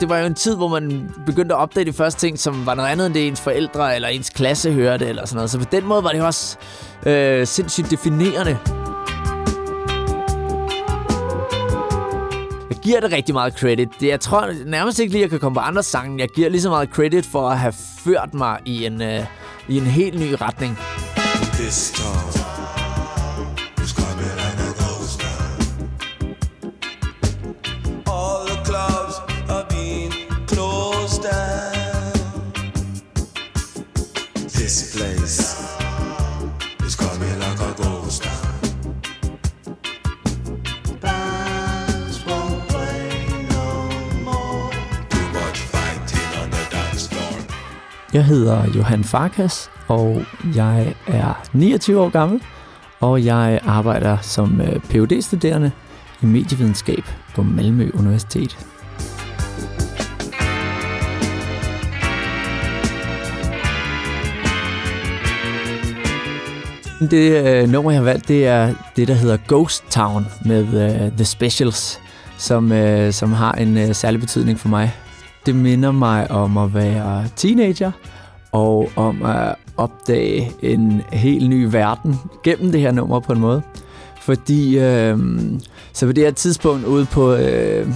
det var jo en tid, hvor man begyndte at opdage de første ting, som var noget andet end det ens forældre eller ens klasse hørte eller sådan noget. Så på den måde var det også øh, sindssygt definerende. Jeg giver det rigtig meget credit. Jeg tror nærmest ikke lige, at jeg kan komme på andre sange. Jeg giver lige så meget credit for at have ført mig i en, øh, i en helt ny retning. This time. Jeg hedder Johan Farkas, og jeg er 29 år gammel, og jeg arbejder som øh, phd studerende i medievidenskab på Malmø Universitet. Det øh, nummer, jeg har valgt, det er det, der hedder Ghost Town med øh, The Specials, som, øh, som har en øh, særlig betydning for mig. Det minder mig om at være teenager og om at opdage en helt ny verden gennem det her nummer på en måde. Fordi øh, så på det her tidspunkt ude på øh,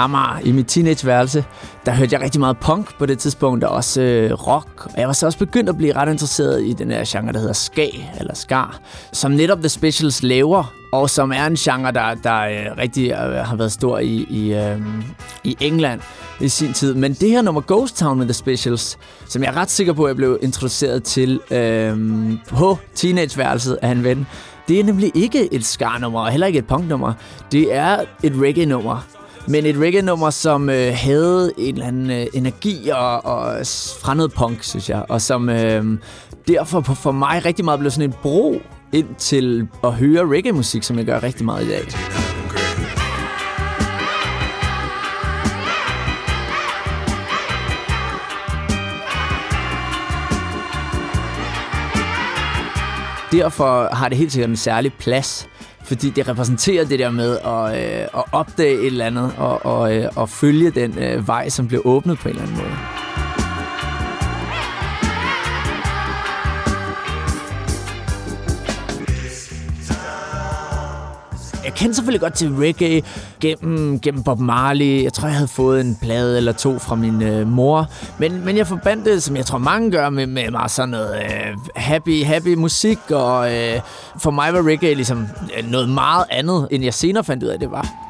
Amager i mit teenageværelse, der hørte jeg rigtig meget punk på det tidspunkt, og også øh, rock. Og jeg var så også begyndt at blive ret interesseret i den her genre, der hedder ska, eller skar, som netop The Specials laver, og som er en genre, der, der øh, rigtig øh, har været stor i, i, øh, i England i sin tid. Men det her nummer Ghost Town med The Specials, som jeg er ret sikker på, at jeg blev introduceret til øh, på teenageværelset af en ven, det er nemlig ikke et ska-nummer, og heller ikke et punk-nummer. Det er et reggae-nummer. Men et reggae-nummer, som øh, havde en eller anden øh, energi og, og fremmed punk, synes jeg. Og som øh, derfor for mig rigtig meget blev sådan en bro ind til at høre reggae-musik, som jeg gør rigtig meget i dag. Derfor har det helt sikkert en særlig plads fordi det repræsenterer det der med at, øh, at opdage et eller andet og, og, øh, og følge den øh, vej, som bliver åbnet på en eller anden måde. Jeg kendte selvfølgelig godt til reggae gennem, gennem Bob Marley. Jeg tror, jeg havde fået en plade eller to fra min øh, mor. Men, men jeg forbandt det, som jeg tror mange gør, med, med meget sådan noget øh, happy, happy musik. Og øh, for mig var reggae ligesom øh, noget meget andet, end jeg senere fandt ud af, det var.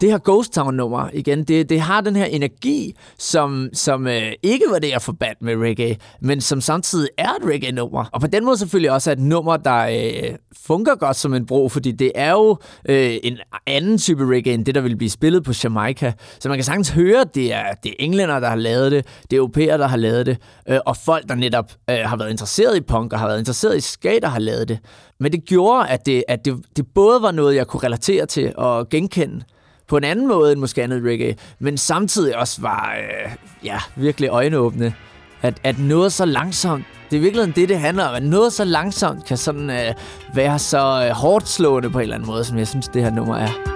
Det her Ghost Town-nummer, igen, det, det har den her energi, som, som øh, ikke var det, jeg forbandt med reggae, men som samtidig er et reggae-nummer. Og på den måde selvfølgelig også et nummer, der øh, fungerer godt som en bro, fordi det er jo øh, en anden type reggae, end det, der vil blive spillet på Jamaica. Så man kan sagtens høre, at det er, det er englænder, der har lavet det, det er europæer, der har lavet det, øh, og folk, der netop øh, har været interesseret i punk og har været interesseret i skate, der har lavet det. Men det gjorde, at det, at det, det både var noget, jeg kunne relatere til og genkende, på en anden måde end måske andet reggae, men samtidig også var øh, ja, virkelig øjenåbne. At, at noget så langsomt, det er virkelig det, det handler om, at noget så langsomt kan sådan øh, være så øh, hårdt slående på en eller anden måde, som jeg synes, det her nummer er.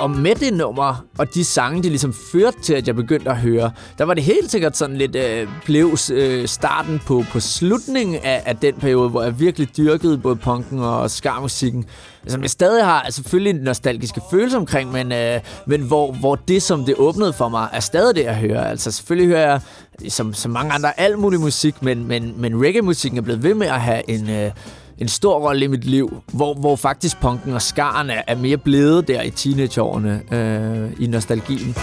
Og med det nummer, og de sange, det ligesom førte til, at jeg begyndte at høre, der var det helt sikkert sådan lidt, øh, blev øh, starten på, på slutningen af, af den periode, hvor jeg virkelig dyrkede både punken og skarmusikken. Altså, som jeg stadig har selvfølgelig en nostalgiske følelse omkring, men, øh, men hvor, hvor det, som det åbnede for mig, er stadig det, jeg hører. Altså selvfølgelig hører jeg, som, som mange andre, alt mulig musik, men, men, men reggae-musikken er blevet ved med at have en... Øh, en stor rolle i mit liv, hvor, hvor faktisk punken og skaren er, er mere blevet der i teenageårene øh, i nostalgien.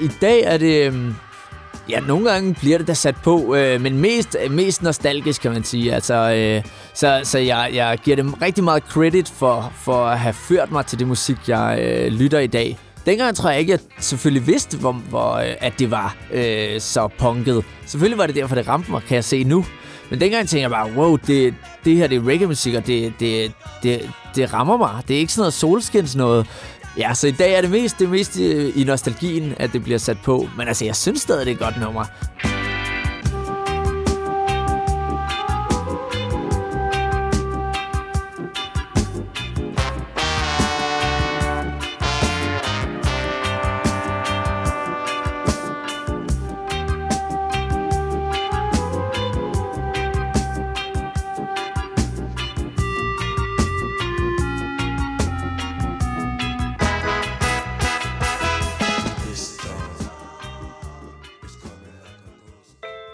I dag er det... Øhm, Ja, nogle gange bliver det da sat på, øh, men mest, mest nostalgisk, kan man sige. Altså, øh, så så jeg, jeg giver dem rigtig meget credit for, for at have ført mig til det musik, jeg øh, lytter i dag. Dengang tror jeg ikke, jeg selvfølgelig vidste, hvor, hvor, øh, at det var øh, så punket. Selvfølgelig var det derfor, det ramte mig, kan jeg se nu. Men dengang tænkte jeg bare, wow, det, det her det er reggae-musik, og det, det, det, det rammer mig. Det er ikke sådan noget solskins noget. Ja, så i dag er det mest, det mest øh, i nostalgien, at det bliver sat på. Men altså, jeg synes stadig, det er et godt nummer.